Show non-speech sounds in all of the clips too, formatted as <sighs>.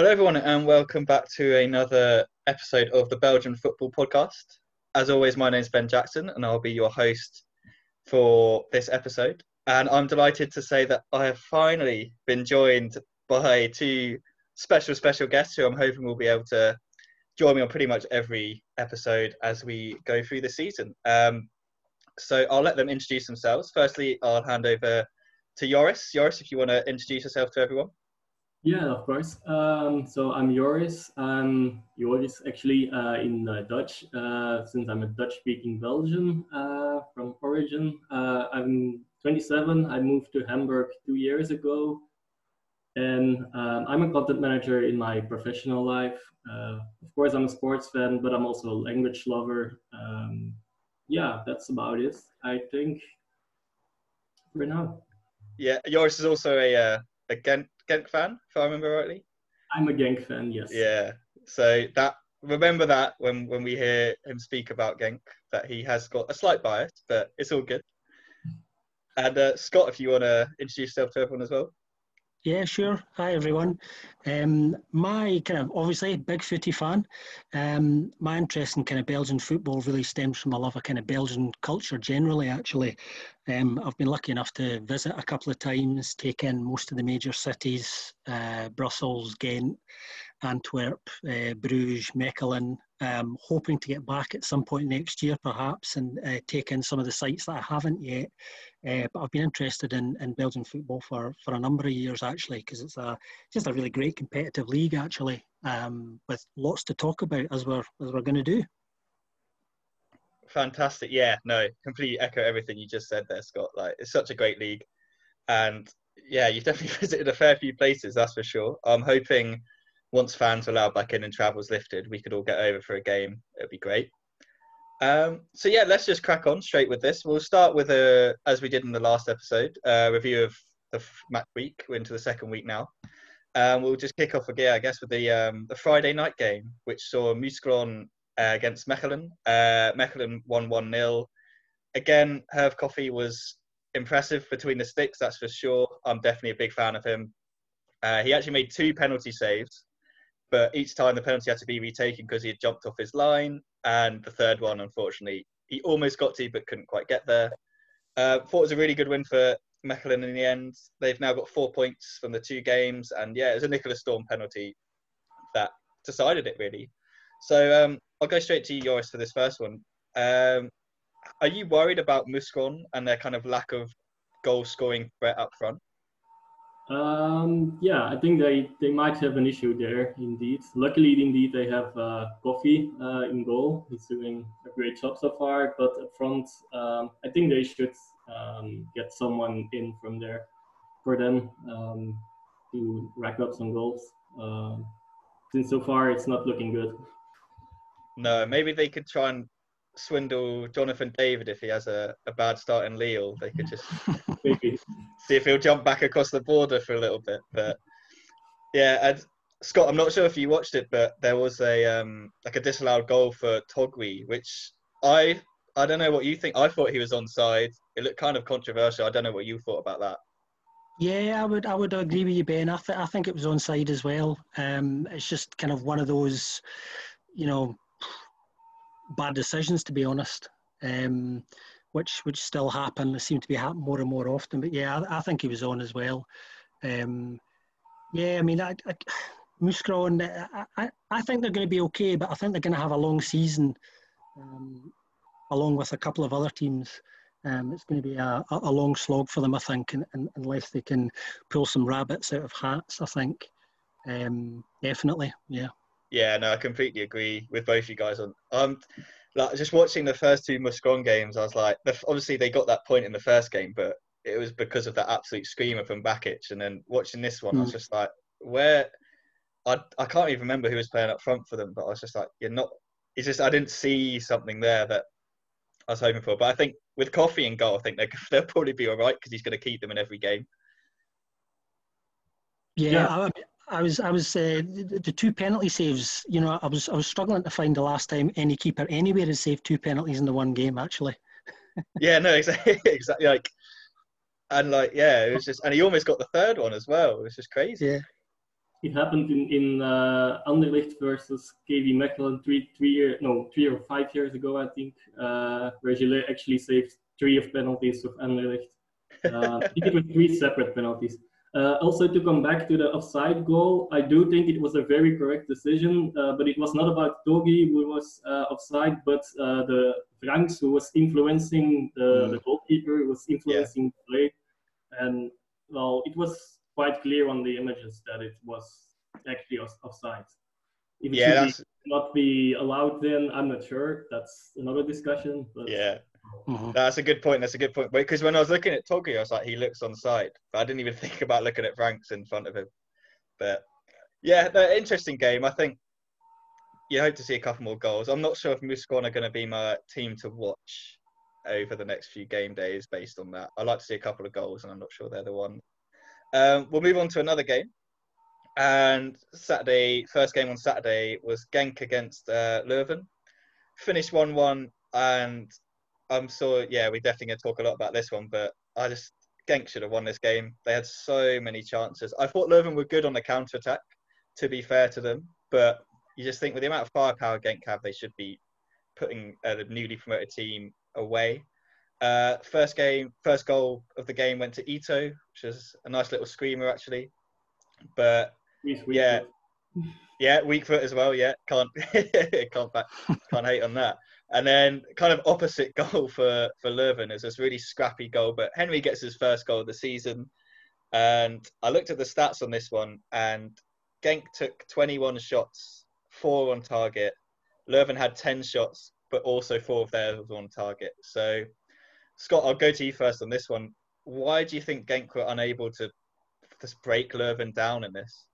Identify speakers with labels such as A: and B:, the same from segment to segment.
A: Hello, everyone, and welcome back to another episode of the Belgian Football Podcast. As always, my name is Ben Jackson, and I'll be your host for this episode. And I'm delighted to say that I have finally been joined by two special, special guests who I'm hoping will be able to join me on pretty much every episode as we go through the season. Um, so I'll let them introduce themselves. Firstly, I'll hand over to Joris. Joris, if you want to introduce yourself to everyone.
B: Yeah, of course. Um, so I'm Joris. I'm Joris actually uh, in uh, Dutch, uh, since I'm a Dutch-speaking Belgian uh, from origin. Uh, I'm 27. I moved to Hamburg two years ago. And um, I'm a content manager in my professional life. Uh, of course, I'm a sports fan, but I'm also a language lover. Um, yeah, that's about it, I think, for now.
A: Yeah, Joris is also a, a Ghent Genk fan, if I remember rightly.
B: I'm a Genk fan, yes.
A: Yeah. So that remember that when when we hear him speak about Genk, that he has got a slight bias, but it's all good. And uh, Scott, if you want to introduce yourself to everyone as well.
C: Yeah, sure. Hi, everyone. Um, my kind of obviously big footy fan. Um, my interest in kind of Belgian football really stems from a love of kind of Belgian culture generally. Actually, um, I've been lucky enough to visit a couple of times, take in most of the major cities: uh, Brussels, Ghent, Antwerp, uh, Bruges, Mechelen. Um, hoping to get back at some point next year, perhaps, and uh, take in some of the sites that I haven't yet. Uh, but I've been interested in, in Belgian football for, for a number of years actually, because it's a just a really great competitive league actually, um, with lots to talk about as we're as we're going to do.
A: Fantastic, yeah, no, completely echo everything you just said there, Scott. Like it's such a great league, and yeah, you've definitely <laughs> visited a fair few places, that's for sure. I'm hoping once fans are allowed back in and travel's lifted, we could all get over for a game. It'd be great. Um, so yeah, let's just crack on straight with this. We'll start with a, as we did in the last episode, a review of the match week. We're into the second week now. Um, we'll just kick off again, I guess, with the um, the Friday night game, which saw Mouscron uh, against Mechelen. Uh, Mechelen won one 0 Again, Herve Koffi was impressive between the sticks, that's for sure. I'm definitely a big fan of him. Uh, he actually made two penalty saves, but each time the penalty had to be retaken because he had jumped off his line. And the third one, unfortunately, he almost got to, but couldn't quite get there. Uh, thought it was a really good win for Mechelen in the end. They've now got four points from the two games, and yeah, it was a Nicholas Storm penalty that decided it really. So um, I'll go straight to you, Joris, for this first one. Um, are you worried about Mouscron and their kind of lack of goal scoring threat up front?
B: Um, yeah, I think they, they might have an issue there, indeed. Luckily, indeed, they have uh, Koffi uh, in goal. He's doing a great job so far. But up front, um, I think they should um, get someone in from there for them um, to rack up some goals. Um, since so far, it's not looking good.
A: No, maybe they could try and swindle Jonathan David if he has a, a bad start in Lille. They could just <laughs> see if he'll jump back across the border for a little bit. But yeah, and Scott, I'm not sure if you watched it, but there was a um, like a disallowed goal for Togui, which I I don't know what you think. I thought he was onside. It looked kind of controversial. I don't know what you thought about that.
C: Yeah, I would I would agree with you, Ben. I, th- I think it was onside as well. Um, it's just kind of one of those, you know, bad decisions to be honest. Um, which which still happen. They seem to be happening more and more often. But yeah, I, I think he was on as well. Um, yeah, I mean, I, I, I, I, I think they're going to be okay, but I think they're going to have a long season, um, along with a couple of other teams. Um, it's going to be a, a long slog for them, I think, and, and, unless they can pull some rabbits out of hats, I think. Um, definitely, yeah.
A: Yeah, no, I completely agree with both you guys on. Um, like just watching the first two Mouscron games, I was like, obviously they got that point in the first game, but it was because of that absolute screamer from Bakic. And then watching this one, mm. I was hmm. just like, where? I I can't even remember who was playing up front for them, but I was just like, you're not. It's just I didn't see something there that I was hoping for. But I think with Koffi and goal, I think they <laughs> they'll probably be all right because he's going to keep them in every game.
C: Yeah, yeah. I, I was, I was uh, the, the, two penalty saves. You know, I was, I was struggling to find the last time any keeper anywhere has saved two penalties in the one game. Actually. <laughs>
A: yeah, no, exactly, <laughs> exactly. Like, and like, yeah, it was just, and he almost got the third one as well. It was just crazy.
C: Yeah.
B: it happened in in uh, Anderlecht versus KV Mechelen three three year no three or five years ago I think uh, where Gillet actually saved three of penalties of Anderlecht. Uh, I think it was three separate penalties. Uh, also to come back to the offside goal, I do think it was a very correct decision, uh, but it was not about Togi who was uh, offside, but uh, the Franks who was influencing the, mm. the goalkeeper, who was influencing yeah. the play, and well, it was quite clear on the images that it was actually offside. If it yeah, that's... not be allowed, then I'm not sure. That's another discussion. But...
A: Yeah. Mm-hmm. That's a good point. That's a good point. Because when I was looking at Togi, I was like, he looks on side. But I didn't even <laughs> think about looking at Franks in front of him. But yeah, the interesting game. I think you hope to see a couple more goals. I'm not sure if Mouscron are going to be my team to watch over the next few game days based on that. I like to see a couple of goals, and I'm not sure they're the one um, we'll move on to another game. And Saturday, first game on Saturday was Genk against uh, Leuven. Finished 1 1. And I'm sure, yeah, we're definitely going to talk a lot about this one. But I just, Genk should have won this game. They had so many chances. I thought Leuven were good on the counter attack, to be fair to them. But you just think with the amount of firepower Genk have, they should be putting the newly promoted team away. Uh, first game, first goal of the game went to Ito, which is a nice little screamer actually. But yeah, yeah, weak foot as well. Yeah, can't <laughs> can't back, can't hate on that. And then kind of opposite <laughs> goal for for Leuven is this really scrappy goal, but Henry gets his first goal of the season. And I looked at the stats on this one, and Genk took 21 shots, four on target. Leuven had 10 shots, but also four of theirs on target. So Scott, I'll go to you first on this one. Why do you think Genk were unable to just break Leuven down in this?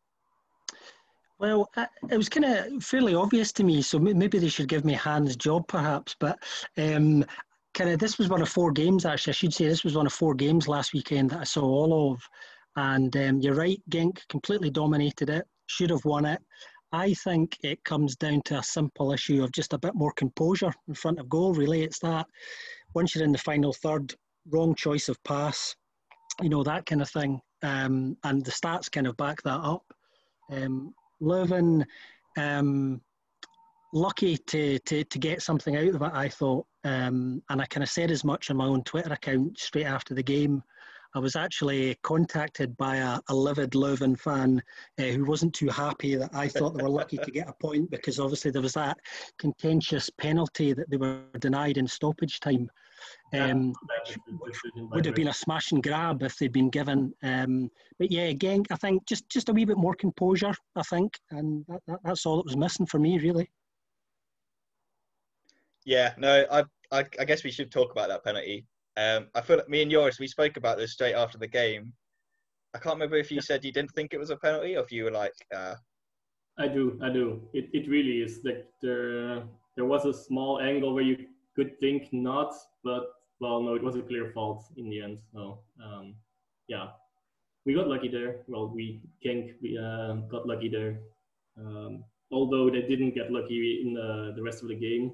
C: Well, it was kind of fairly obvious to me, so maybe they should give me Hans' job, perhaps. But um, kind of, this was one of four games. Actually, I should say this was one of four games last weekend that I saw all of. And um, you're right, Genk completely dominated it. Should have won it. I think it comes down to a simple issue of just a bit more composure in front of goal. Really, it's that once you're in the final third, wrong choice of pass, you know, that kind of thing. Um, and the stats kind of back that up. Um, Leuven, um, lucky to, to, to get something out of it, I thought. Um, and I kind of said as much on my own Twitter account straight after the game. I was actually contacted by a, a livid Leuven fan uh, who wasn't too happy that I thought they were lucky to get a point because obviously there was that contentious penalty that they were denied in stoppage time. Um, would have been a smash and grab if they'd been given. Um, but yeah, again, I think just just a wee bit more composure. I think, and that, that, that's all that was missing for me, really.
A: Yeah, no, I, I, I guess we should talk about that penalty. Um, I feel like me and Joris, we spoke about this straight after the game. I can't remember if you said you didn't think it was a penalty or if you were like. Uh...
B: I do, I do. It, it really is. Like there, there was a small angle where you could think not, but well, no, it was a clear fault in the end. So um, yeah, we got lucky there. Well, we Genk we uh, got lucky there. Um, although they didn't get lucky in the, the rest of the game,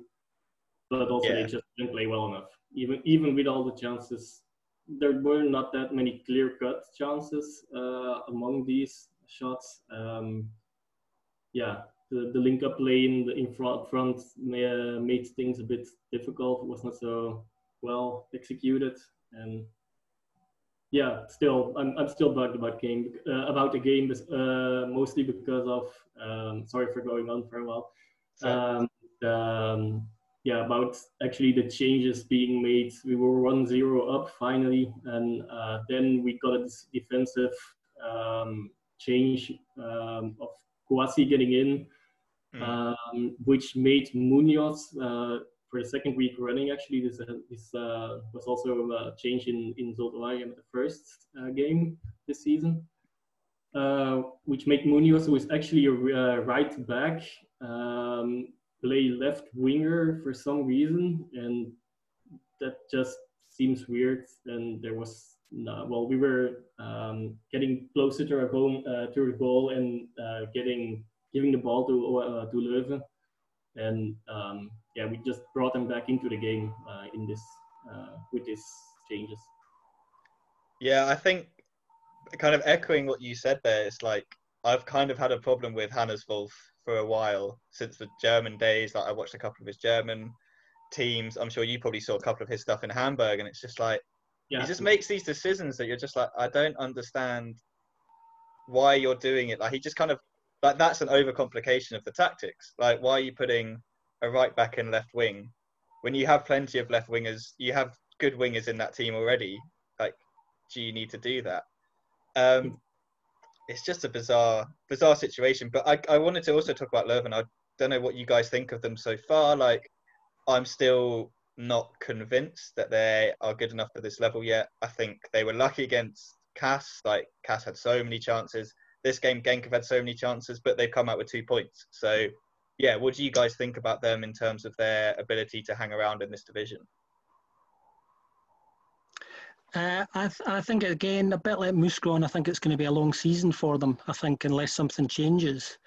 B: but also yeah. they just didn't play well enough even even with all the chances, there were not that many clear cut chances uh, among these shots. Um, yeah, the, the link up play in, the, in front, front uh, made things a bit difficult. It was not so well executed, and yeah, still I'm, I'm still bugged about game uh, about the game, uh, mostly because of um, sorry for going on for a while. Um, um, yeah, about actually the changes being made. We were 1-0 up finally, and uh, then we got a defensive um, change um, of Kouassi getting in, mm. um, which made Munoz uh, for the second week running. Actually, this, uh, this uh, was also a change in in Zulte the first uh, game this season. Uh, which made Munoz, who is actually a right back, um, play left winger for some reason, and that just seems weird. And there was well, we were um, getting closer to our uh, to our goal and uh, getting giving the ball to uh, to Leuven, and um, yeah, we just brought them back into the game uh, in this uh, with these changes.
A: Yeah, I think kind of echoing what you said there. It's like I've kind of had a problem with Hannes Wolf for a while since the German days. Like I watched a couple of his German teams. I'm sure you probably saw a couple of his stuff in Hamburg, and it's just like yeah. he just makes these decisions that you're just like, I don't understand why you're doing it. Like he just kind of like that's an overcomplication of the tactics. Like why are you putting a right back and left wing when you have plenty of left wingers? You have good wingers in that team already. Like, do you need to do that? Um, it's just a bizarre, bizarre situation. But I, I wanted to also talk about Leuven. I don't know what you guys think of them so far. Like, I'm still not convinced that they are good enough for this level yet. I think they were lucky against CAS. Like, CAS had so many chances. This game, Genk have had so many chances, but they've come out with two points. So, yeah, what do you guys think about them in terms of their ability to hang around in this division?
C: Uh, I, th- I think again a bit like Mouscron. I think it's going to be a long season for them. I think unless something changes,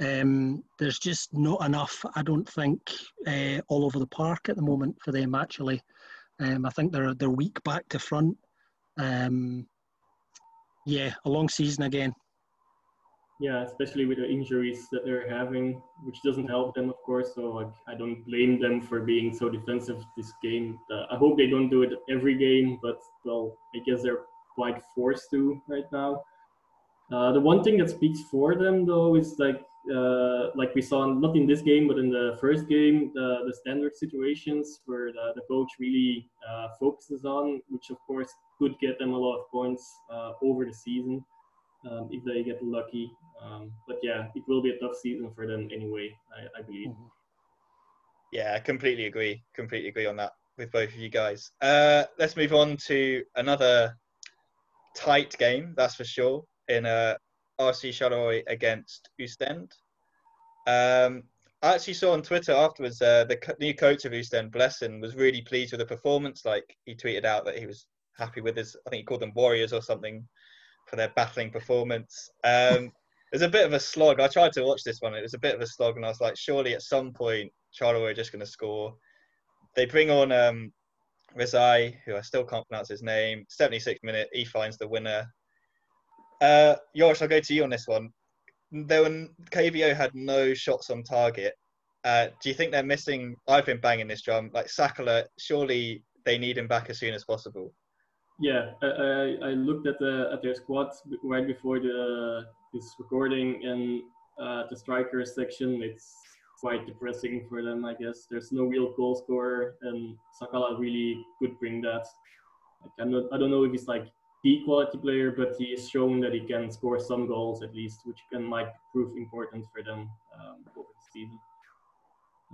C: um, there's just not enough. I don't think uh, all over the park at the moment for them actually. Um, I think they're they're weak back to front. Um, yeah, a long season again.
B: Yeah, especially with the injuries that they're having, which doesn't help them, of course. So like, I don't blame them for being so defensive this game. Uh, I hope they don't do it every game, but well, I guess they're quite forced to right now. Uh, the one thing that speaks for them, though, is like uh, like we saw not in this game, but in the first game, the, the standard situations where the, the coach really uh, focuses on, which of course could get them a lot of points uh, over the season um, if they get lucky. Um, but yeah, it will be a tough season for them anyway, I, I believe. Mm-hmm.
A: Yeah, I completely agree. Completely agree on that with both of you guys. Uh, let's move on to another tight game, that's for sure, in uh, RC Charleroi against Oostend. Um, I actually saw on Twitter afterwards uh, the new coach of Oostend, Blessin, was really pleased with the performance. Like he tweeted out that he was happy with his, I think he called them Warriors or something, for their battling performance. Um, it was a bit of a slog. I tried to watch this one. It was a bit of a slog, and I was like, surely at some point Charleroi are just going to score. They bring on um, Rezaei, who I still can't pronounce his name. 76 minute, he finds the winner. Uh, I'll go to you on this one. There were KVO had no shots on target. Uh, do you think they're missing? I've been banging this drum. Like Sakala, surely they need him back as soon as possible.
B: Yeah, I, I looked at the at their squad right before the this recording, in uh, the striker section it's quite depressing for them. I guess there's no real goal scorer, and Sakala really could bring that. Like I'm not, I don't know if he's like the quality player, but he has shown that he can score some goals at least, which can might prove important for them um, over the season.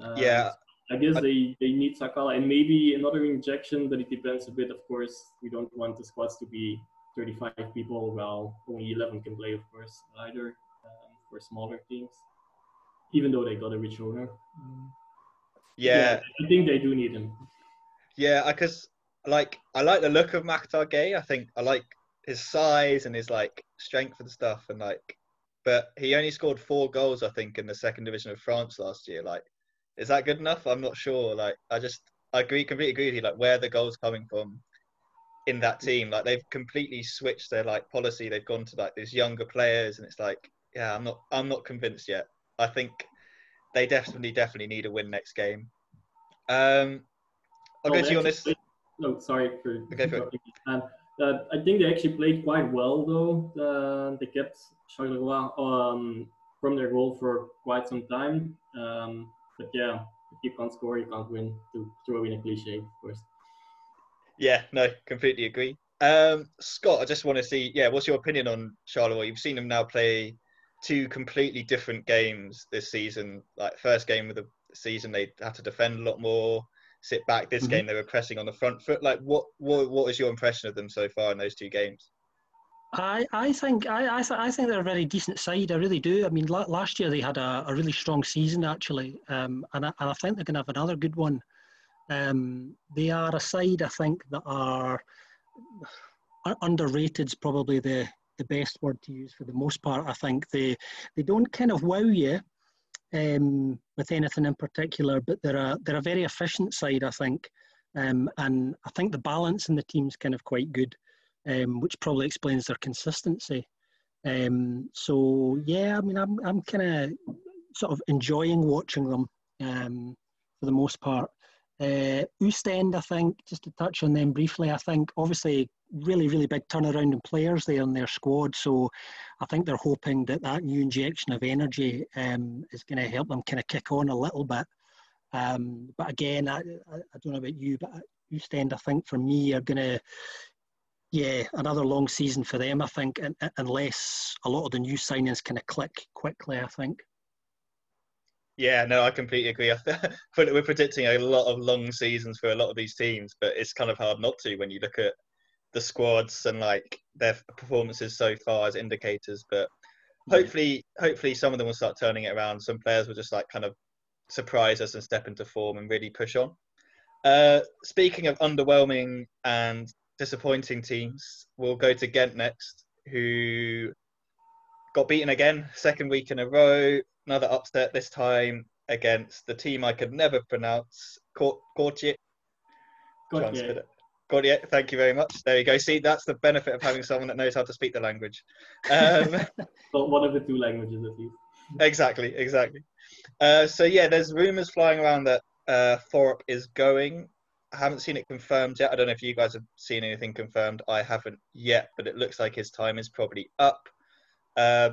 A: Uh, yeah,
B: I guess they, they need Sakala and maybe another injection, but it depends a bit. Of course, we don't want the squads to be 35 people, while only 11 can play, of course, either um, for smaller teams, even though they got a rich owner.
A: Yeah.
B: yeah. I think they do need him.
A: Yeah, because like I like the look of Makhtar Gueye. I think I like his size and his like strength and stuff, and like, but he only scored four goals, I think, in the second division of France last year. Like, is that good enough? I'm not sure. Like, I just I agree, completely agree with you. Like, where the goals coming from in that team? Like, they've completely switched their like policy. They've gone to like these younger players, and it's like, yeah, I'm not, I'm not convinced yet. I think they definitely, definitely need a win next game. Um, I'll go to you on this.
B: No, sorry for okay, um, uh, I think they actually played quite well though. Uh, they kept Charleroi um, from their goal for quite some time. Um, but yeah, if you can't score, you can't win. To throw in a cliche, of course.
A: Yeah, no, completely agree. Um, Scott, I just want to see, yeah, what's your opinion on Charleroi? You've seen them now play two completely different games this season. Like first game of the season, they had to defend a lot more, sit back. This mm-hmm. game, they were pressing on the front foot. Like, what, what, what is your impression of them so far in those two games?
C: I, I think I, I, th- I think they're a very decent side. I really do. I mean, la- last year they had a, a really strong season actually, um, and, I, and I think they're going to have another good one. Um, they are a side I think that are underrated. Is probably the the best word to use for the most part. I think they they don't kind of wow you um, with anything in particular, but they're a they're a very efficient side. I think, um, and I think the balance in the team's kind of quite good um, which probably explains their consistency. Um, so yeah, I mean, I'm I'm kind of sort of enjoying watching them um, for the most part. Uh, Ostend, I think, just to touch on them briefly, I think obviously really, really big turnaround in players there in their squad. So I think they're hoping that that new injection of energy um, is going to help them kind of kick on a little bit. Um, but again, I, I, don't know about you, but Ostend, I think for me, are going to, yeah, another long season for them, I think, unless a lot of the new signings kind of click quickly, I think.
A: Yeah, no, I completely agree. <laughs> We're predicting a lot of long seasons for a lot of these teams, but it's kind of hard not to when you look at the squads and like their performances so far as indicators. But hopefully, hopefully, some of them will start turning it around. Some players will just like kind of surprise us and step into form and really push on. Uh, speaking of underwhelming and disappointing teams, we'll go to Ghent next, who got beaten again, second week in a row another upset this time against the team I could never pronounce, Gortier. Kortrijk, thank you very much. There you go. See, that's the benefit of having someone that knows how to speak the language. Um, <laughs>
B: well, one of the two languages at least.
A: Exactly, exactly. Uh, so yeah, there's rumours flying around that uh, Thorup is going. I haven't seen it confirmed yet. I don't know if you guys have seen anything confirmed. I haven't yet, but it looks like his time is probably up. Uh,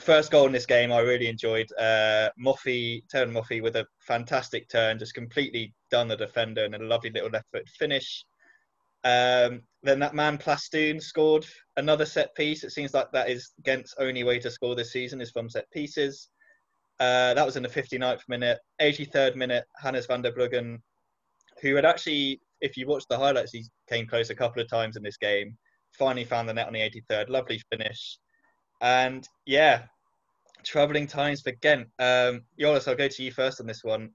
A: first goal in this game I really enjoyed. Uh, Terem Moffi with a fantastic turn, just completely done the defender and a lovely little left foot finish. Um, then that man Plastun scored another set piece. It seems like that is Ghent's only way to score this season is from set pieces. Uh, that was in the 59th minute. 83rd minute, Hannes van der Bruggen, who had actually, if you watch the highlights, he came close a couple of times in this game. Finally found the net on the 83rd. Lovely finish. And yeah, troubling times for Ghent. Um, Joris, I'll go to you first on this one.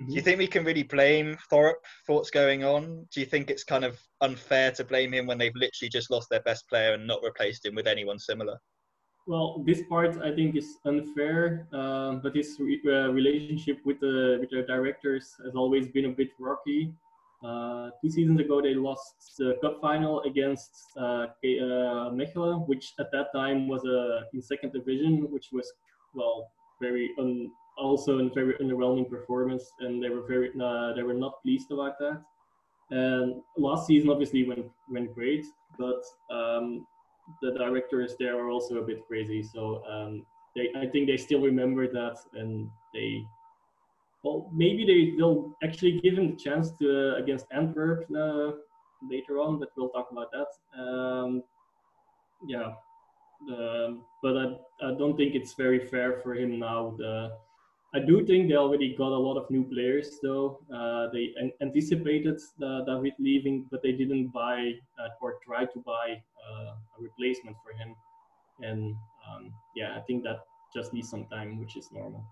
A: Mm-hmm. Do you think we can really blame Thorup for what's going on? Do you think it's kind of unfair to blame him when they've literally just lost their best player and not replaced him with anyone similar?
B: Well, this part I think is unfair, uh, but his re- uh, relationship with the with the directors has always been a bit rocky. Uh, two seasons ago, they lost the cup final against uh, uh, Mechelen, which at that time was uh, in second division, which was well very un- also a very underwhelming performance, and they were very uh, they were not pleased about that. And last season obviously went went great, but um, the directors there are also a bit crazy. So um, they I think they still remember that, and they well, maybe they, they'll actually give him the chance to uh, against Antwerp uh, later on, but we'll talk about that. Um, yeah, but I, I don't think it's very fair for him now. The, I do think they already got a lot of new players, though. Uh, they an- anticipated David leaving, but they didn't buy uh, or try to buy uh, a replacement for him. And um, yeah, I think that just needs some time, which is normal.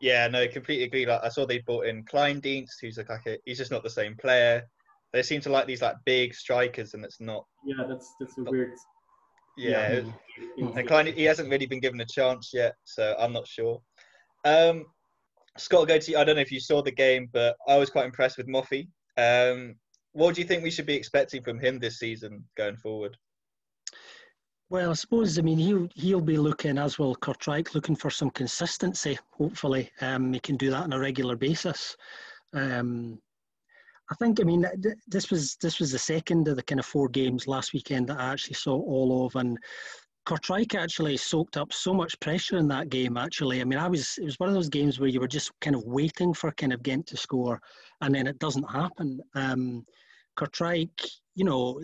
A: Yeah, no, completely agree. Like I saw they brought in Kleindienst, who's like, like a, he's just not the same player. They seem to like these like big strikers, and it's not.
B: Yeah, that's that's a weird.
A: Yeah, yeah. and Klein he hasn't really been given a chance yet, so I'm not sure. Um, Scott, go to you. I don't know if you saw the game, but I was quite impressed with Moffi. Um, what do you think we should be expecting from him this season going forward?
C: Well, I suppose I mean he'll he'll be looking as well. Kortrijk looking for some consistency. Hopefully, um, he can do that on a regular basis. Um, I think I mean this was this was the second of the kind of four games last weekend that I actually saw all of, and Kortrijk actually soaked up so much pressure in that game. Actually, I mean, I was it was one of those games where you were just kind of waiting for kind of Ghent to score, and then it doesn't happen. Um, Kortrijk, you know,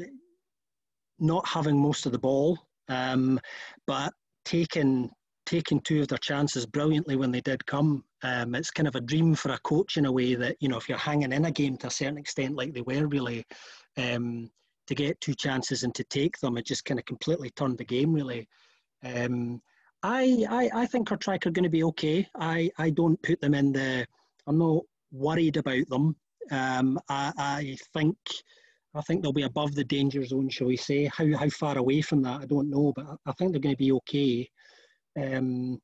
C: not having most of the ball um, but taking taking two of their chances brilliantly when they did come. Um, it's kind of a dream for a coach in a way that you know if you're hanging in a game to a certain extent, like they were really, um, to get two chances and to take them, it just kind of completely turned the game really. Um, I, I I think Kortrijk are going to be okay. I I don't put them in the. I'm not worried about them. Um, I I think I think they'll be above the danger zone, shall we say? How how far away from that, I don't know, but I think they're going to be okay. Um,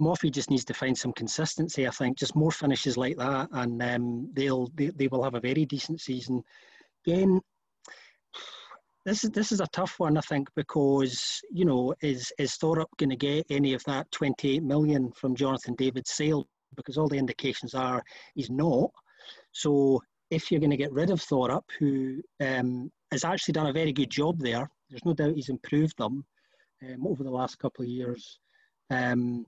C: Moffi just needs to find some consistency. I think just more finishes like that, and um, they'll they, they will have a very decent season. Again, this is this is a tough one, I think, because you know, is is Thorup going to get any of that 28 million from Jonathan David's sale? Because all the indications are he's not. So if you're going to get rid of Thorup, who um, has actually done a very good job there, there's no doubt he's improved them um, over the last couple of years. Um,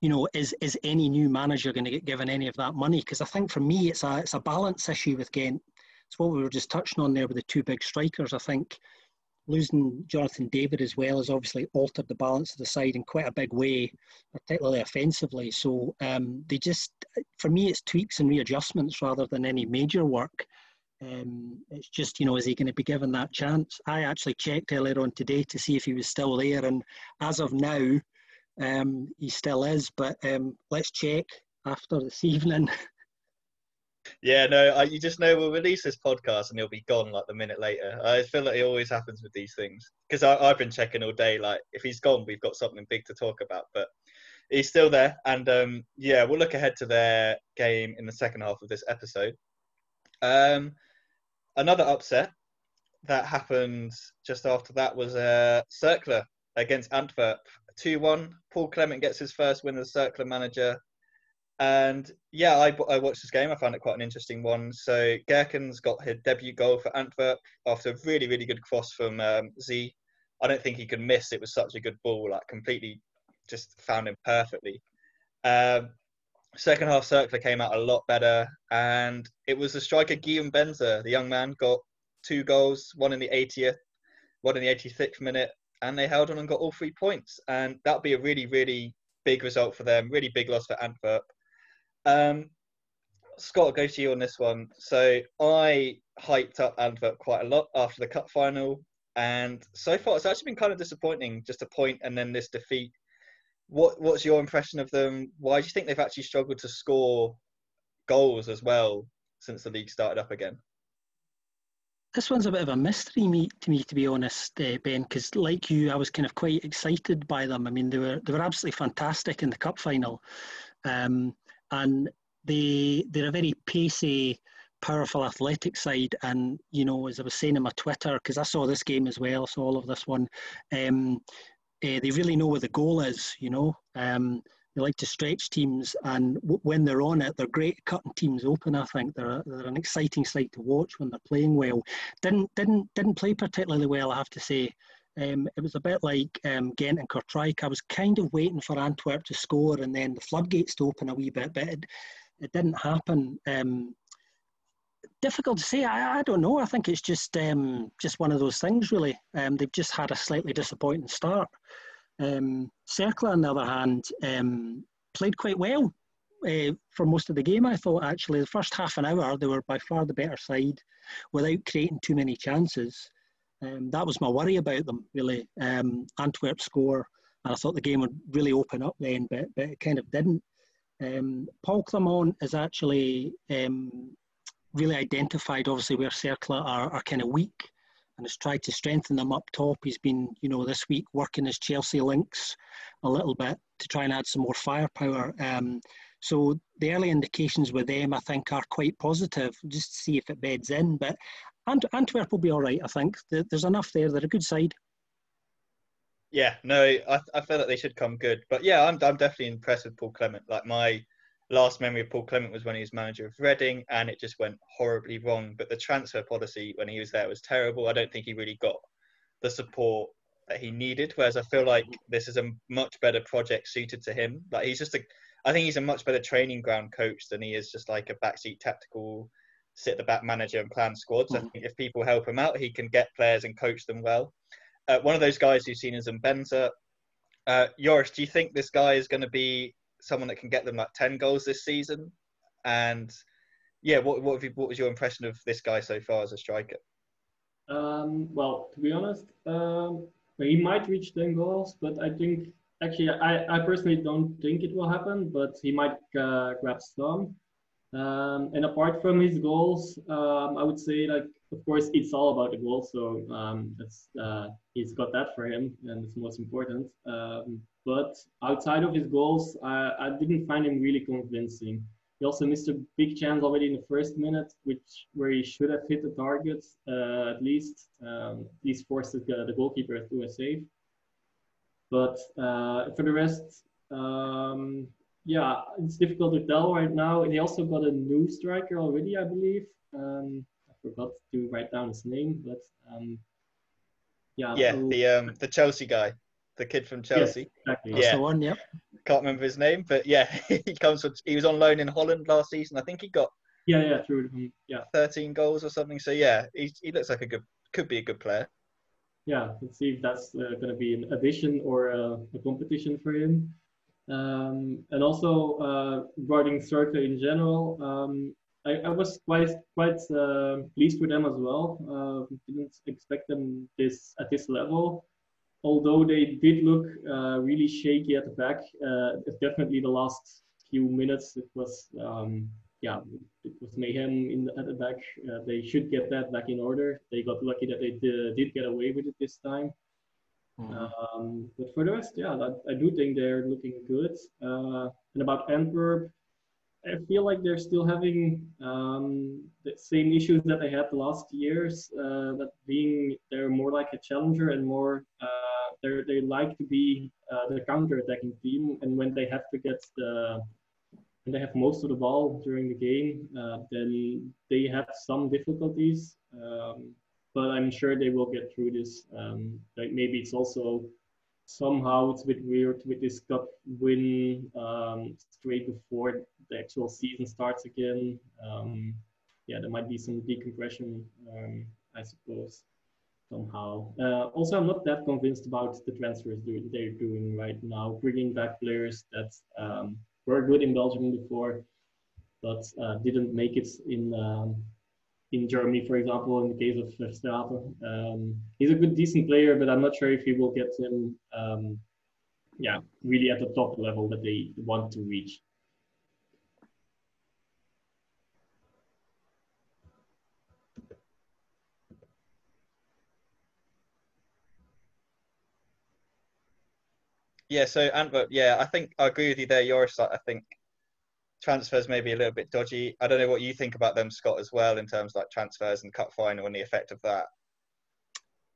C: you know, is is any new manager going to get given any of that money? Because I think for me, it's a it's a balance issue with Ghent. It's what we were just touching on there with the two big strikers. I think losing Jonathan David as well has obviously altered the balance of the side in quite a big way, particularly offensively. So um, they just, for me, it's tweaks and readjustments rather than any major work. Um, it's just, you know, is he going to be given that chance? I actually checked earlier on today to see if he was still there, and as of now, um, he still is. But um, let's check after this <laughs> evening.
A: Yeah, no, I, you just know we'll release this podcast and he'll be gone like the minute later. I feel like it always happens with these things because I've been checking all day. Like, if he's gone, we've got something big to talk about. But he's still there, and um, yeah, we'll look ahead to their game in the second half of this episode. Um, another upset that happened just after that was uh, Cercle against Antwerp, two-one. Paul Clement gets his first win as Cercle manager and yeah, I, I watched this game. I found it quite an interesting one. So Gerkens got his debut goal for Antwerp after a really, really good cross from um, Z. I don't think he could miss. It was such a good ball, like completely just found him perfectly. Um, second half Cercle came out a lot better, and it was the striker Guillaume Benza, the young man, got two goals, one in the 80th, one in the 86th minute, and they held on and got all three points. And that'd be a really, really big result for them, really big loss for Antwerp. Um, Scott, I'll go to you on this one. So I hyped up Antwerp quite a lot after the cup final, and so far it's actually been kind of disappointing. Just a point and then this defeat. What What's your impression of them? Why do you think they've actually struggled to score goals as well since the league started up again?
C: This one's a bit of a mystery to me, to be honest, uh, Ben. Because like you, I was kind of quite excited by them. I mean, they were they were absolutely fantastic in the cup final. Um, and they they're a very pacey, powerful athletic side. And you know, as I was saying in my Twitter, because I saw this game as well, saw all of this one. Um, uh, they really know where the goal is. You know, um, they like to stretch teams, and w- when they're on it, they're great at cutting teams open. I think they're a, they're an exciting side to watch when they're playing well. Didn't didn't didn't play particularly well, I have to say. Um, it was a bit like um, Ghent and Kortrijk. I was kind of waiting for Antwerp to score and then the floodgates to open a wee bit, but it, it didn't happen. Um, difficult to say. I, I don't know. I think it's just um, just one of those things, really. Um, they've just had a slightly disappointing start. Um, on the other hand, um, played quite well uh, for most of the game. I thought actually the first half an hour they were by far the better side, without creating too many chances. Um, that was my worry about them, really. Um, Antwerp score, and I thought the game would really open up then, but, but it kind of didn't. Um, Paul Clement is actually um, really identified, obviously, where Cercle are, are kind of weak and has tried to strengthen them up top. He's been, you know, this week working his Chelsea links a little bit to try and add some more firepower. Um, so the early indications with them, I think, are quite positive, just to see if it beds in. But Ant- Antwerp will be all right, I think. There's enough there. They're a good side.
A: Yeah, no, I, I feel like they should come good. But yeah, I'm, I'm definitely impressed with Paul Clement. Like my last memory of Paul Clement was when he was manager of Reading and it just went horribly wrong. But the transfer policy when he was there was terrible. I don't think he really got the support that he needed. Whereas I feel like this is a much better project suited to him. Like he's just a, I think he's a much better training ground coach than he is just like a backseat tactical sit the back manager and plan squads. Mm-hmm. I think if people help him out, he can get players and coach them well. Uh, one of those guys who's seen as Mbenza. Uh, Joris, do you think this guy is going to be someone that can get them like 10 goals this season? And yeah, what, what, you, what was your impression of this guy so far as a striker?
B: Um, well, to be honest, um, he might reach 10 goals, but I think actually, I, I personally don't think it will happen, but he might uh, grab some. Um, and apart from his goals, um, I would say like of course it's all about the goals. So um, that's uh, he's got that for him, and it's most important. Um, but outside of his goals, I, I didn't find him really convincing. he also missed a big chance already in the first minute, which where he should have hit the target uh, at least. Um, at least forced the, the goalkeeper to a save. But uh, for the rest, um, yeah, it's difficult to tell right now. They also got a new striker already, I believe. Um, I forgot to write down his name, but um, yeah.
A: Yeah, so, the um, the Chelsea guy, the kid from Chelsea.
B: Yes, exactly.
C: That's yeah, the one. Yep.
A: Can't remember his name, but yeah, <laughs> he comes from. He was on loan in Holland last season. I think he got.
B: Yeah, yeah, true. Yeah.
A: 13 goals or something. So yeah, he he looks like a good, could be a good player.
B: Yeah, let's see if that's uh, going to be an addition or a, a competition for him. Um, and also uh, regarding Cercle in general, um, I, I, was quite quite uh, pleased with them as well. Uh, didn't expect them this at this level, although they did look uh, really shaky at the back. Uh, definitely the last few minutes, it was um, yeah, it was mayhem in the, at the back. Uh, they should get that back in order. They got lucky that they did, did get away with it this time. Mm. Um, but for the rest, yeah, I, I do think they're looking good. Uh, and about Antwerp, I feel like they're still having um, the same issues that they had the last years. Uh, that being they're more like a challenger and more uh, they like to be uh, the counter-attacking team. And when they have to get the when they have most of the ball during the game, uh, then they have some difficulties. Um, but I'm sure they will get through this. Um, like maybe it's also somehow it's a bit weird with this cup win um, straight before the actual season starts again. Um, yeah, there might be some decompression, um, I suppose, somehow. Uh, also, I'm not that convinced about the transfers they're doing right now, bringing back players that um, were good in Belgium before, but uh, didn't make it in um, in Germany, for example, in the case of Verstraete. Um, he's a good, decent player, but I'm not sure if he will get him, um, yeah, really at the top level that they want to reach.
A: Yeah, so Antwerp, yeah, I think I agree with you there, Joris. I think transfers may be a little bit dodgy. I don't know what you think about them, Scott, as well, in terms of like transfers and cup final and the effect of that.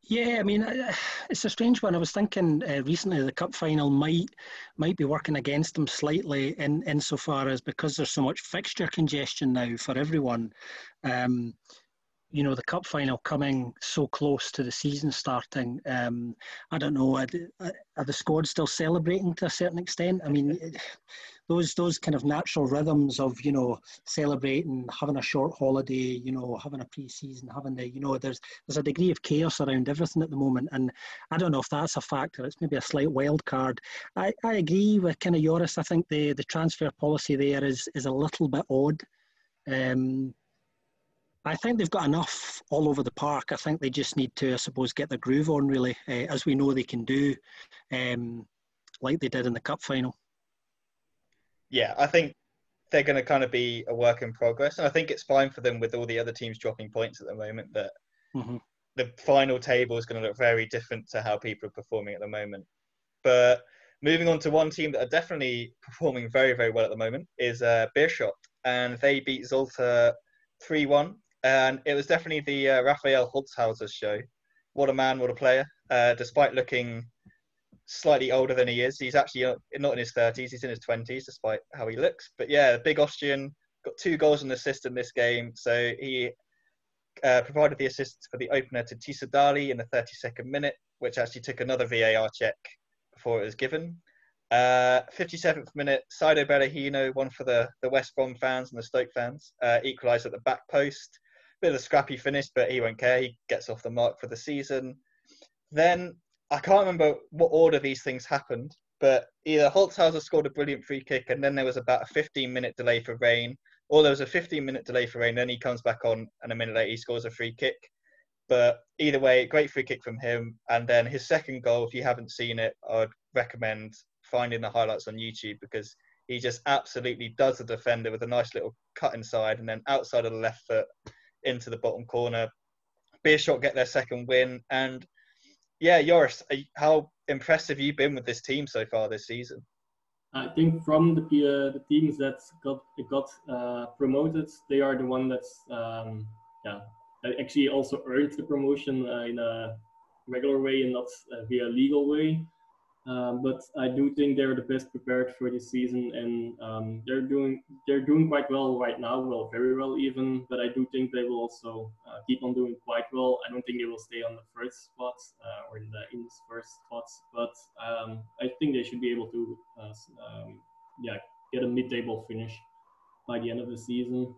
C: Yeah, I mean, <sighs> it's a strange one. I was thinking uh, recently the cup final might might be working against them slightly in insofar as because there's so much fixture congestion now for everyone. Um, you know the cup final coming so close to the season starting. Um, I don't know. Are, are the squad still celebrating to a certain extent? I mean, <laughs> those those kind of natural rhythms of you know celebrating, having a short holiday, you know, having a pre-season, having the you know, there's there's a degree of chaos around everything at the moment, and I don't know if that's a factor. It's maybe a slight wild card. I, I agree with kind of Joris. I think the the transfer policy there is is a little bit odd. Um, I think they've got enough all over the park. I think they just need to, I suppose, get their groove on really, uh, as we know they can do, um, like they did in the cup final.
A: Yeah, I think they're going to kind of be a work in progress, and I think it's fine for them with all the other teams dropping points at the moment. That mm-hmm. the final table is going to look very different to how people are performing at the moment. But moving on to one team that are definitely <laughs> performing very, very well at the moment is uh, Beerschot, and they beat Zulte three one and it was definitely the uh, Raphael Holzhauser show. What a man, what a player! Uh, despite looking slightly older than he is, he's actually not in his 30s; he's in his 20s, despite how he looks. But yeah, big Austrian got two goals and assist in this game, so he uh, provided the assist for the opener to Tissoudali in the 32nd minute, which actually took another VAR check before it was given. Uh, 57th minute, Saido Berahino, one for the, the West Brom fans and the Stoke fans, uh, equalised at the back post bit of a scrappy finish, but he won't care. He gets off the mark for the season. Then I can't remember what order these things happened, but either Holzhauser scored a brilliant free kick, and then there was about a 15 minute delay for rain, or there was a 15 minute delay for rain. Then he comes back on, and a minute later he scores a free kick. But either way, great free kick from him. And then his second goal, if you haven't seen it, I'd recommend finding the highlights on YouTube because he just absolutely does the defender with a nice little cut inside and then outside of the left foot into the bottom corner. Beerschot get their second win, and yeah, Joris, how impressed have you been with this team so far this season?
B: I think from the uh, the teams that got got uh, promoted, they are the one that's um, yeah actually also earned the promotion uh, in a regular way and not uh, via legal way. Um, but I do think they're the best prepared for this season, and um, they're doing they're doing quite well right now. Well, very well even. But I do think they will also uh, keep on doing quite well. I don't think they will stay on the first spot uh, or in the in the first spots, but um, I think they should be able to uh, um, yeah get a mid-table finish by the end of the season.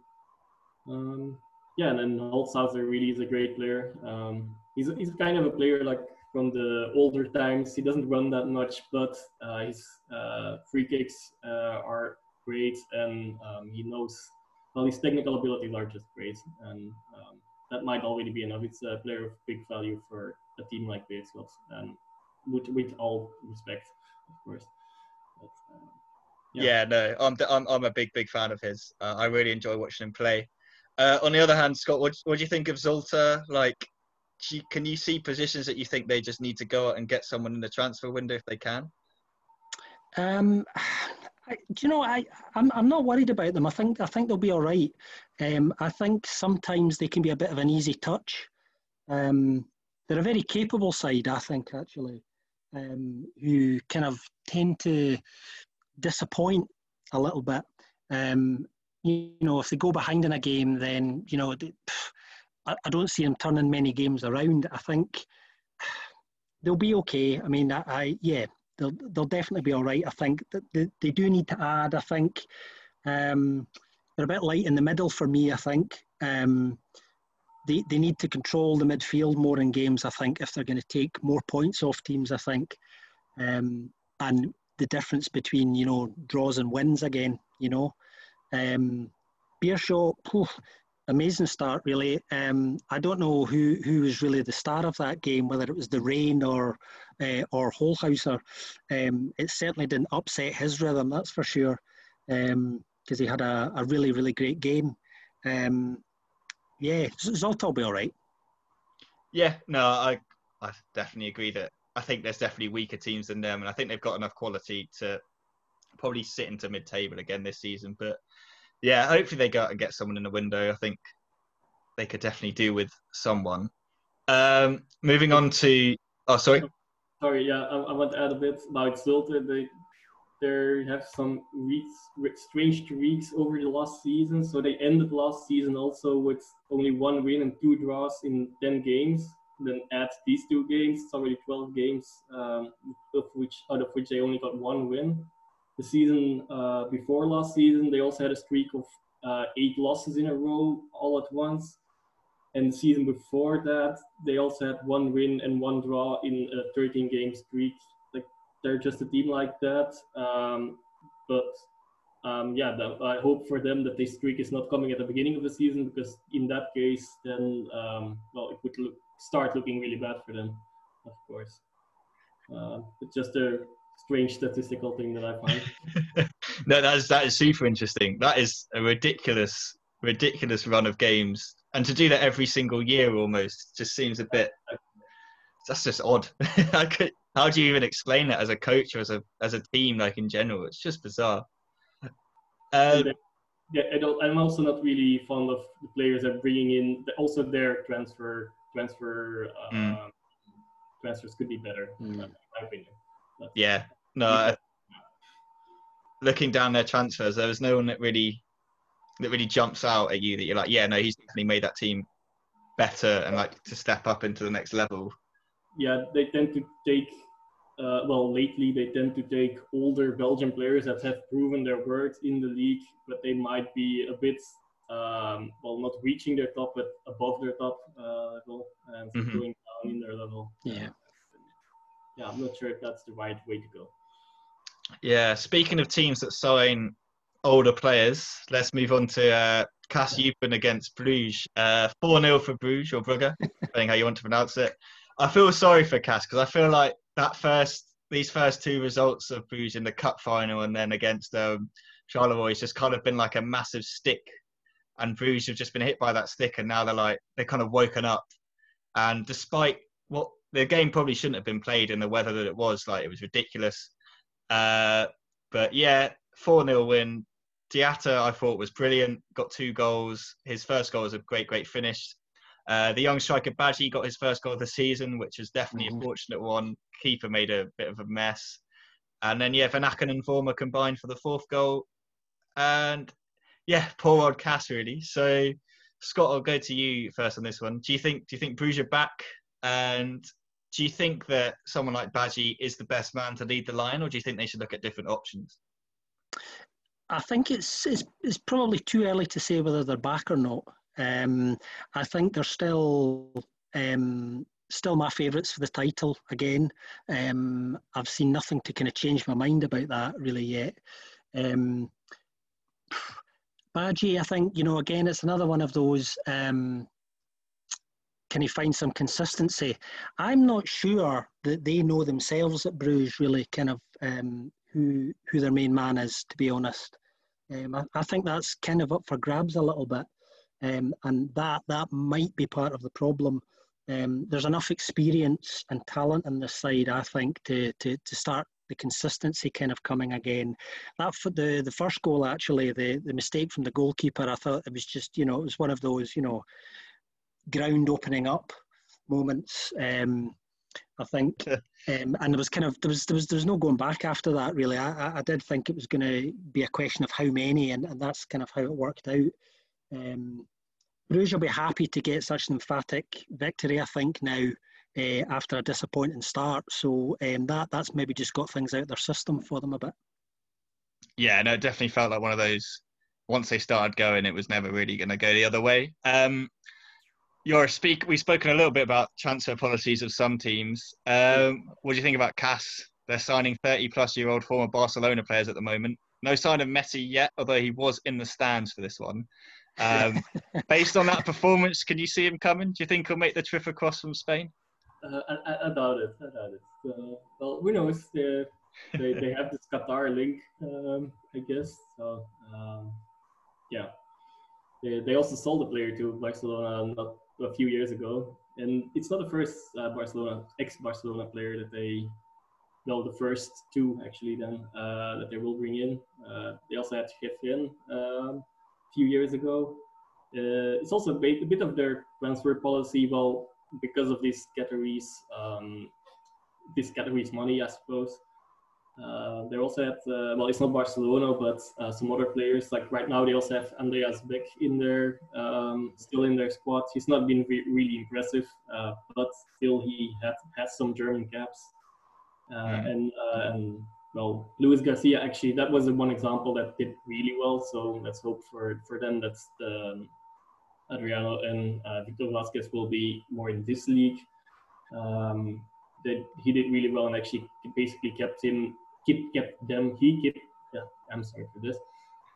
B: Um, yeah, and then Holzhauser really is a great player. He's he's kind of a player like from the older times. He doesn't run that much, but uh, his uh, free kicks uh, are great, and um, he knows. Well, his technical abilities are just great, and um, that might already be enough. It's a player of big value for a team like Beerschot, and with with all respect, of course. But,
A: uh, yeah. yeah. no, I'm, I'm I'm a big big fan of his. Uh, I really enjoy watching him play. Uh, on the other hand, Scott, what, what do you think of Zulte? Like, can you see positions that you think they just need to go out and get someone in the transfer window if they can?
C: Um, I, do you know I I'm I'm not worried about them. I think I think they'll be all right. Um, I think sometimes they can be a bit of an easy touch. Um, they're a very capable side, I think, actually, um, who kind of tend to disappoint a little bit. Um, you know, if they go behind in a game, then you know. They, I, I don't see them turning many games around. I think they'll be okay. I mean, I, I yeah, they'll they'll definitely be all right. I think that they, they do need to add. I think um, they're a bit light in the middle for me. I think um, they they need to control the midfield more in games. I think if they're going to take more points off teams. I think um, and the difference between you know draws and wins again. You know, um, Beerschot amazing start, really. Um, I don't know who who was really the star of that game, whether it was the rain or uh, or Holzhauser. Um, it certainly didn't upset his rhythm, that's for sure, because um, he had a, a really really great game. Um, yeah, Zulte will be all right.
A: Yeah, no, I I definitely agree that I think there's definitely weaker teams than them, and I think they've got enough quality to probably sit into mid-table again this season, but yeah, hopefully they go out and get someone in the window. I think they could definitely do with someone. Um, moving on to oh sorry.
B: Sorry, yeah, I, I want to add a bit about Zulte. They they have some weeks, strange weeks over the last season. So they ended last season also with only one win and two draws in ten games. Then add these two games, it's already twelve games, um, of which out of which they only got one win the season uh, before last season, they also had a streak of uh, eight losses in a row all at once. And the season before that, they also had one win and one draw in a 13 game streak. Like they're just a team like that. Um, but um, yeah, the, I hope for them that this streak is not coming at the beginning of the season because in that case, then um, well, it would look, start looking really bad for them, of course. Uh, it's just a strange statistical thing that I find. <laughs>
A: no, that is that is super interesting. That is a ridiculous, ridiculous run of games, and to do that every single year almost just seems a bit. That's just odd. <laughs> how do you even explain that as a coach or as a as a team, like in general? It's just bizarre.
B: Um, yeah, I'm also not really fond of the players that are bringing in. Also, their transfer transfer uh, mm. transfers could be better, mm. in my opinion.
A: Yeah, no. Looking down their transfers, there was no one that really that really jumps out at you that you're like, yeah, no, he's definitely made that team better and like to step up into the next level.
B: Yeah, they tend to take. Uh, well, lately they tend to take older Belgian players that have proven their worth in the league, but they might be a bit um, well, not reaching their top, but above their top uh, level and mm-hmm. going down in their level.
C: Yeah
B: yeah, I'm not sure if that's the right way to go.
A: Yeah, speaking of teams that sign older players, let's move on to uh, KAS Eupen against Bruges. Uh, 4 0 for Bruges or Brugge, depending how you want to pronounce it. I feel sorry for KAS because I feel like that first, these first two results of Bruges in the cup final and then against um, Charleroi has just kind of been like a massive stick. And Bruges have just been hit by that stick, and now they're like they're kind of woken up. And despite what the game probably shouldn't have been played in the weather that it was. Like it was ridiculous. Uh, But yeah, 4 0 win. Diatta, I thought, was brilliant. Got two goals. His first goal was a great, great finish. Uh, the young striker Badji got his first goal of the season, which was definitely mm-hmm. a fortunate one. Keeper made a bit of a mess. And then, yeah, Vanaken and Vormer combined for the fourth goal. And yeah, poor old KAS, really. So, Scott, I'll go to you first on this one. Do you think do you think Bruges are back? And do you think that someone like Badji is the best man to lead the line, or do you think they should look at different options?
C: I think it's it's, it's probably too early to say whether they're back or not. Um, I think they're still um, still my favourites for the title again. Um, I've seen nothing to kind of change my mind about that really yet. Um, <sighs> Badji, I think you know again it's another one of those. Um, can he find some consistency? I'm not sure that they know themselves at Bruges really kind of um, who who their main man is. To be honest, um, I, I, think that's kind of up for grabs a little bit, um, and that that might be part of the problem. Um, there's enough experience and talent on this side, I think, to to to start the consistency kind of coming again. That for the the first goal actually, the the mistake from the goalkeeper, I thought it was just you know it was one of those you know ground opening up moments. Um, I think, <laughs> um, and there was kind of there was there was there was no going back after that. Really, I I did think it was going to be a question of how many, and, and that's kind of how it worked out. Um, Bruges will be happy to get such an emphatic victory. I think now. Uh, after a disappointing start, so um, that that's maybe just got things out of their system for them a bit.
A: Yeah, no, it definitely felt like one of those. Once they started going, it was never really going to go the other way. Um, you're speak. We've spoken a little bit about transfer policies of some teams. Um, what do you think about KAS? They're signing 30 plus year old former Barcelona players at the moment. No sign of Messi yet, although he was in the stands for this one. Um, <laughs> based on that performance, can you see him coming? Do you think he'll make the trip across from Spain?
B: Uh, I, I, doubt it. I doubt it. Uh, well, who knows? They, they, they have this Qatar link, um, I guess. So, um, yeah. They, they also sold the player to Barcelona not a few years ago, and it's not the first uh, Barcelona ex-Barcelona player that they, no, the first two actually then uh, that they will bring in. Uh, they also had Geffen um, a few years ago. Uh, it's also a bit, of their transfer policy. Well, because of these categories, um, this categories money, I suppose. Uh, they also had, uh, well, it's not Barcelona, but uh, some other players. Like right now, they also have Andreas Beck in there, um, still in their squad. He's not been re- really impressive, uh, but still he had, has some German caps. Mm. And, uh, and well, Luis Garcia actually, that was the one example that did really well. So let's hope for for them that the, um, Adriano and Victor Vázquez will be more in this league. Um, that he did really well and actually basically kept him keep kept them. He kept. Yeah, I'm sorry for this.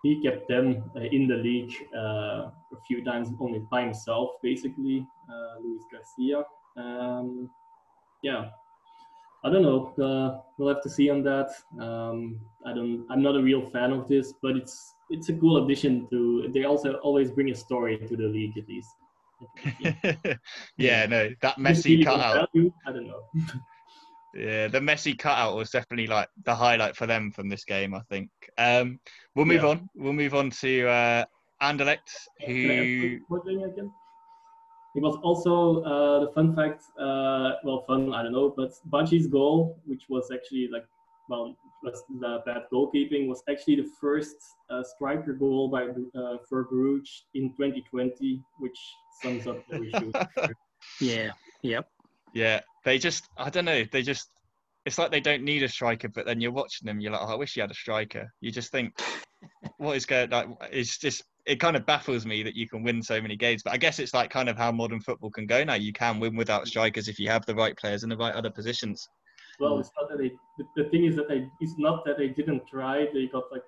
B: He kept them uh, in the league uh, a few times only by himself, basically. Uh, Luis Garcia. Um, yeah, I don't know. Uh, we'll have to see on that. Um, I don't. I'm not a real fan of this, but it's it's a cool addition to. They also always bring a story to the league at least. <laughs>
A: yeah, no, that Messi cutout.
B: I don't know. <laughs>
A: Yeah, the Messi cutout was definitely like the highlight for them from this game. I think. Um, we'll move yeah. on. We'll move on to uh, Anderlecht, who.
B: It was also uh, the fun fact. Uh, well, fun. I don't know, but Badji's goal, which was actually like, well, was the bad goalkeeping, was actually the first uh, striker goal by uh, for Bruges in 2020, which sums up the issue. <laughs>
C: yeah. Yep.
A: Yeah, they just I don't know, they just it's like they don't need a striker, but then you're watching them, you're like, oh, I wish you had a striker. You just think, <laughs> what is going like? It's just it kind of baffles me that you can win so many games. But I guess it's like kind of how modern football can go now. You can win without strikers if you have the right players in the right other positions.
B: Well, it's not that they. The, the thing is that they. It's not that they didn't try. They got like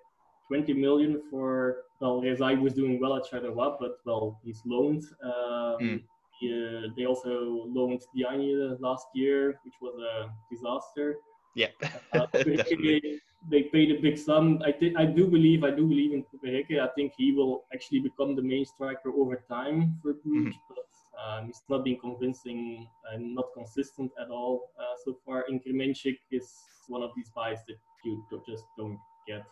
B: 20 million for. Well, as I was doing well at Charleroi, but well, he's loaned. Um, mm. They also loaned Diagne last year, which was a disaster.
A: Yeah,
B: uh, <laughs> they, they, paid a big sum. I, th- I do believe I do believe in Verhecke. I think he will actually become the main striker over time for Bruges, mm-hmm. but um, he's not been convincing and not consistent at all uh, so far. Inkremenschik is one of these guys that you just don't get.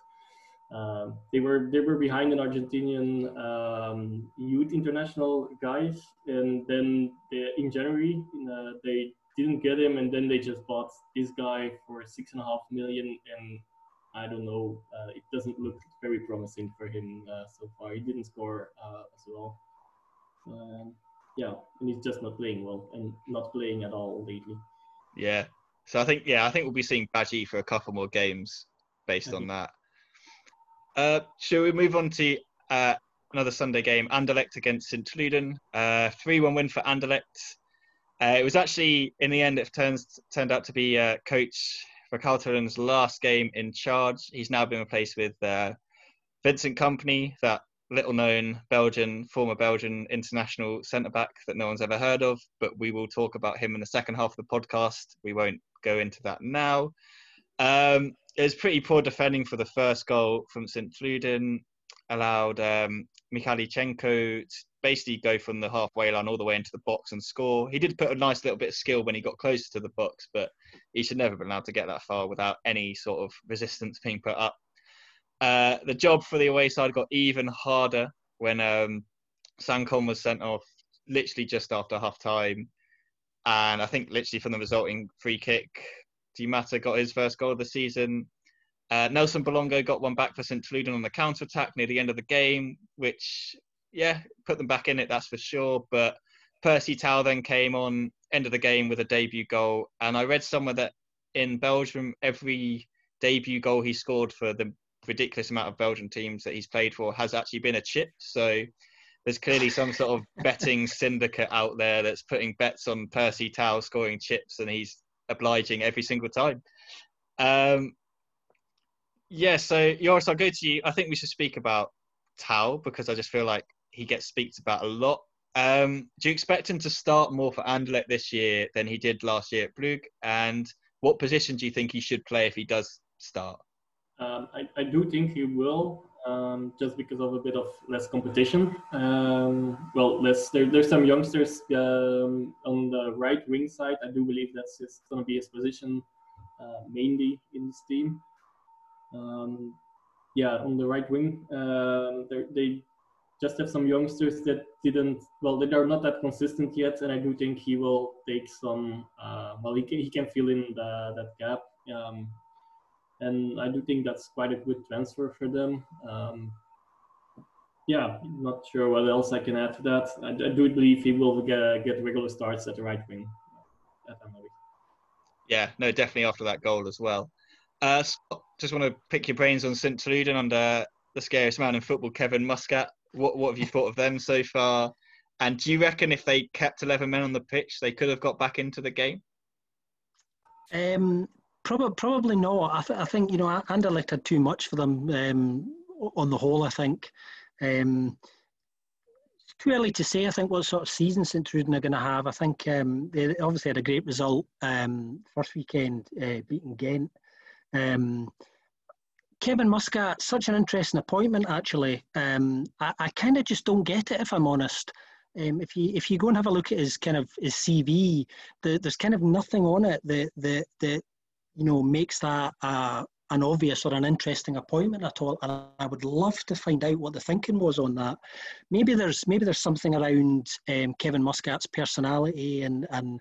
B: Um, they were they were behind an Argentinian um, youth international guys, and then they, in January uh, they didn't get him, and then they just bought this guy for six and a half million, and I don't know, uh, it doesn't look very promising for him uh, so far. He didn't score uh, as well. Um, yeah, and he's just not playing well, and not playing at all lately.
A: Yeah, so I think yeah, I think we'll be seeing Badji for a couple more games based on that. Uh, shall we move on to uh, another Sunday game? Anderlecht against St. Truiden. Uh, 3 1 win for Anderlecht. Uh, it was actually, in the end, it turns, turned out to be uh, coach Vercauteren's last game in charge. He's now been replaced with Vincent Kompany, that little known Belgian, former Belgian international centre back that no one's ever heard of. But we will talk about him in the second half of the podcast. We won't go into that now. Um, it was pretty poor defending for the first goal from St. Truiden. Allowed um, Mykhaylichenko to basically go from the halfway line all the way into the box and score. He did put a nice little bit of skill when he got closer to the box, but he should never have been allowed to get that far without any sort of resistance being put up. Uh, the job for the away side got even harder when um, Sankom was sent off literally just after half time. And I think literally from the resulting free kick, Di Matta got his first goal of the season. Uh, Nelson Balongo got one back for St. Truiden on the counter attack near the end of the game, which, yeah, put them back in it, that's for sure. But Percy Tau then came on, end of the game with a debut goal. And I read somewhere that in Belgium, every debut goal he scored for the ridiculous amount of Belgian teams that he's played for has actually been a chip. So there's clearly some sort of <laughs> betting syndicate out there that's putting bets on Percy Tau scoring chips, and he's obliging every single time. Um, yeah, so Joris, I'll go to you. I think we should speak about Tau because I just feel like he gets speaks about a lot. Um, do you expect him to start more for Anderlecht this year than he did last year at Brugge? And what position do you think he should play if he does start?
B: Um, I, I, do think he will, um, just because of a bit of less competition. Um, well, less, there, there's some youngsters um, on the right wing side. I do believe that's going to be his position uh, mainly in this team. Um, yeah, on the right wing, um, they just have some youngsters that didn't well they are not that consistent yet and i do think he will take some uh, well he can, he can fill in the, that gap um, and I do think that's quite a good transfer for them. Um, yeah, not sure what else I can add to that. I, I do believe he will get, get regular starts at the right wing at
A: Yeah, no, definitely after that goal as well. Uh, Scott, just want to pick your brains on St. Truiden under the scariest man in football, Kevin Muscat. What, what have you thought of them so far? And do you reckon if they kept 11 men on the pitch, they could have got back into the game?
C: Um, Probably, probably not. I, th- I think you know Anderlecht had too much for them um, on the whole. I think um, it's too early to say. I think what sort of season St Truiden are going to have. I think um, they obviously had a great result um, first weekend, uh, beating Ghent. Um, Kevin Muscat, such an interesting appointment. Actually, um, I, I kind of just don't get it if I'm honest. Um, if you if you go and have a look at his kind of his CV, the, there's kind of nothing on it that that that you know, makes that uh, an obvious or an interesting appointment at all. And I would love to find out what the thinking was on that. Maybe there's maybe there's something around um, Kevin Muscat's personality and and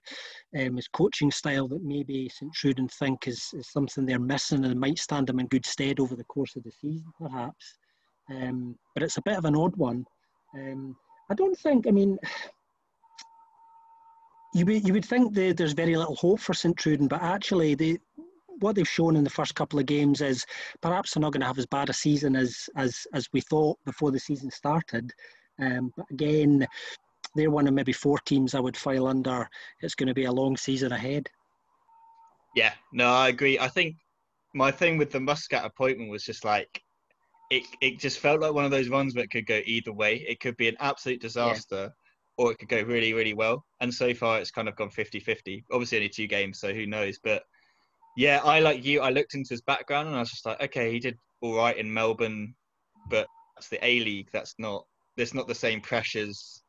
C: um, his coaching style that maybe St Truiden think is, is something they're missing and might stand them in good stead over the course of the season, perhaps. Um, but it's a bit of an odd one. Um, I don't think. I mean you would you would think that there's very little hope for St Truiden, but actually they what they've shown in the first couple of games is perhaps they're not going to have as bad a season as as as we thought before the season started. Um, but again, they're one of maybe four teams I would file under. It's going to be a long season ahead.
A: Yeah, no, I agree. I think my thing with the Muscat appointment was just like it. It just felt like one of those ones that could go either way. It could be an absolute disaster. Yeah or it could go really, really well. And so far, it's kind of gone 50 50. Obviously, only two games, so who knows? But yeah, I like you. I looked into his background and I was just like, okay, he did all right in Melbourne, but that's the A League. That's not, there's not the same pressures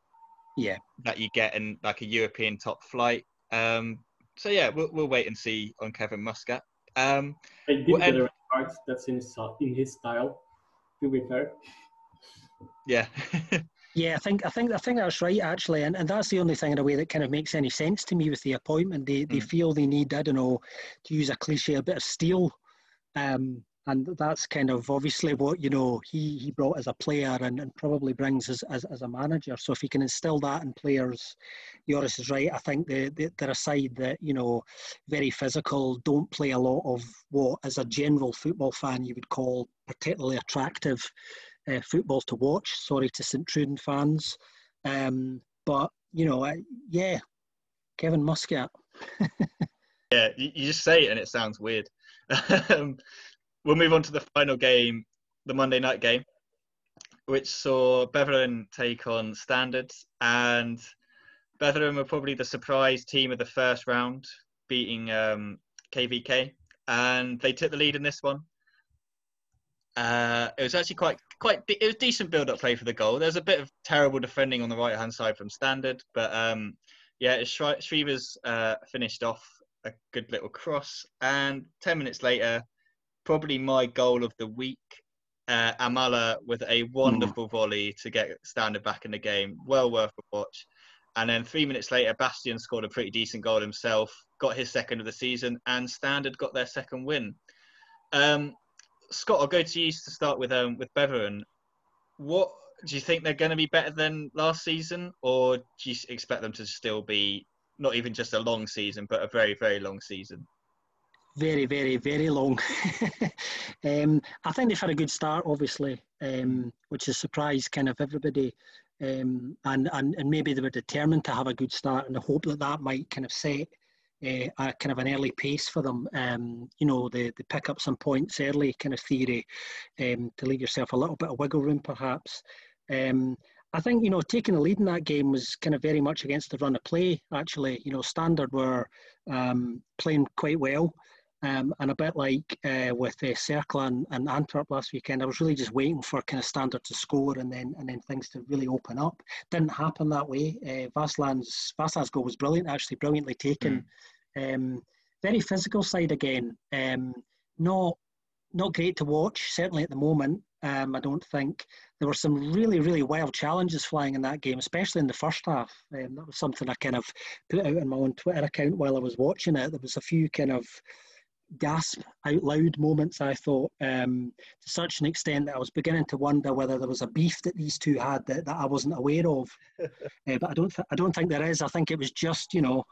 C: yeah
A: that you get in like a European top flight. Um, so yeah, we'll, we'll wait and see on Kevin Muscat. Um,
B: I did get a hard. That's in his in his style. To be fair.
A: Yeah. <laughs>
C: Yeah, I think I think I think that's right actually, and, and that's the only thing in a way that kind of makes any sense to me with the appointment. They they mm. feel they need I don't know to use a cliche a bit of steel, um, and that's kind of obviously what you know he he brought as a player and, and probably brings as, as as a manager. So if he can instill that in players, Joris is right. I think they, they they're a side that you know very physical, don't play a lot of what as a general football fan you would call particularly attractive uh, football to watch. Sorry to St Truiden fans, um, but you know, uh, yeah, Kevin Muscat. <laughs>
A: yeah, you, you, just say it and it sounds weird. <laughs> um, we'll move on to the final game, the Monday night game, which saw Beveren take on Standards, and Beveren were probably the surprise team of the first round, beating um, KVK, and they took the lead in this one. Uh, it was actually quite quite it was decent build up play for the goal. There's a bit of terrible defending on the right hand side from Standard, but um, yeah, Shrivers uh, finished off a good little cross, and ten minutes later, probably my goal of the week. Uh, Amallah with a wonderful mm. volley to get Standard back in the game, well worth a watch. And then three minutes later, Bastien scored a pretty decent goal himself, got his second of the season, and Standard got their second win. Um, Scott, I'll go to you to start with um, with Beveren. What do you think they're going to be better than last season, or do you expect them to still be not even just a long season, but a very very long season?
C: Very, very, very long. <laughs> um, I think they've had a good start, obviously, um, which has surprised kind of everybody. Um, and, and, and maybe they were determined to have a good start and the hope that that might kind of set a kind of an early pace for them. Um, you know, they, they pick up some points early, kind of theory, um, to leave yourself a little bit of wiggle room, perhaps. Um, I think you know taking the lead in that game was kind of very much against the run of play. Actually, you know, Standard were um, playing quite well. Um, and a bit like uh, with uh, Cercle and, and, Antwerp last weekend, I was really just waiting for kind of standard to score and then and then things to really open up. Didn't happen that way. Uh, Vaslan's Vaslan's goal was brilliant, actually brilliantly taken. Um, very physical side again. Um, not not great to watch, certainly at the moment. Um, I don't think there were some really, really wild challenges flying in that game, especially in the first half. Um, that was something I kind of put out on my own Twitter account while I was watching it. There was a few kind of gasp out loud moments. I thought um, to such an extent that I was beginning to wonder whether there was a beef that these two had that, that I wasn't aware of. <laughs> uh, but I don't, th- I don't think there is. I think it was just, you know,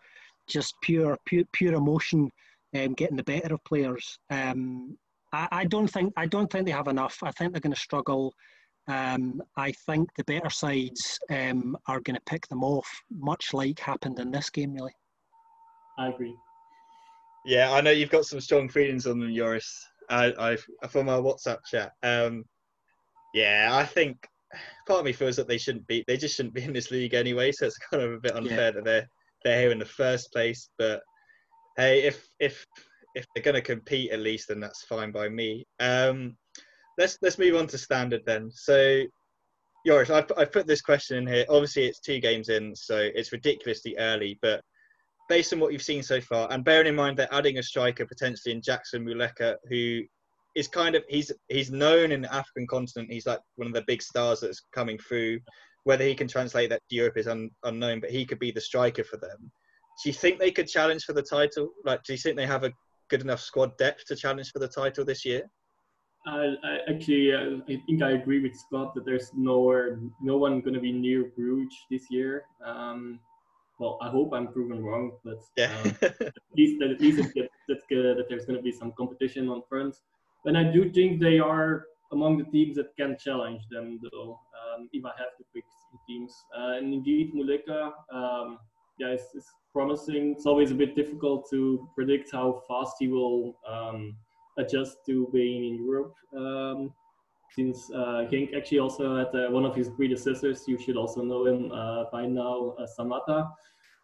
C: just pure pure, pure emotion um, getting the better of players. Um, I, I, don't think I don't think they have enough. I think they're going to struggle. Um, I think the better sides um, are going to pick them off, much like happened in this game. Really,
B: I agree.
A: Yeah, I know you've got some strong feelings on them, Joris. I, I from our WhatsApp chat. Um, yeah, I think part of me feels that they shouldn't be. They just shouldn't be in this league anyway. So it's kind of a bit unfair yeah. that they're they're here in the first place. But hey, if if if they're going to compete at least, then that's fine by me. Um, let's let's move on to standard then. So, Joris, I I put this question in here. Obviously, it's two games in, so it's ridiculously early. But based on what you've seen so far, and bearing in mind they're adding a striker potentially in Jackson Muleka, who is kind of he's he's known in the African continent. He's like one of the big stars that's coming through. Whether he can translate that to Europe is un, unknown, but he could be the striker for them. Do you think they could challenge for the title? Like, do you think they have a good enough squad depth to challenge for the title this year?
B: I, I actually, uh, I think I agree with Scott that there's nowhere, no one going to be near Bruges this year. Um, well, I hope I'm proven wrong, but
A: yeah.
B: uh, at least at least it's good, that's good that there's going to be some competition on front. And I do think they are among the teams that can challenge them, though. Um, if I have to pick teams, uh, and indeed Muleka, um, yeah, it's, it's, promising. It's always a bit difficult to predict how fast he will um, adjust to being in Europe. Um, since uh, Genk actually also had uh, one of his predecessors, you should also know him uh, by now, uh, Samatta.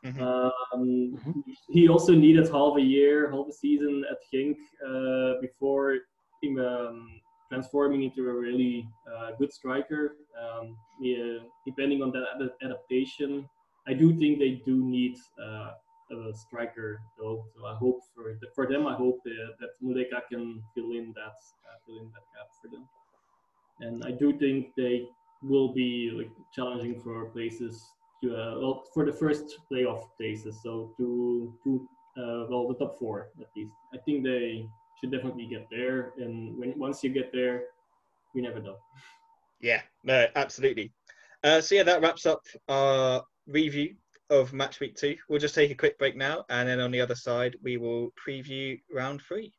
B: Mm-hmm. Um, mm-hmm. He also needed half a year, half a season at Genk uh, before him um, transforming into a really uh, good striker. Um, yeah, depending on that adaptation, I do think they do need uh, a striker though. So I hope for the, for them, I hope that Muleka can fill in that uh, fill in that gap for them. And I do think they will be like challenging for places to uh, well for the first playoff places. So to to uh, well the top four at least. I think they should definitely get there. And when once you get there, you never know.
A: Yeah, no, absolutely. Uh, so yeah, that wraps up our review of match week two. We'll just take a quick break now, and then on the other side, we will preview round three.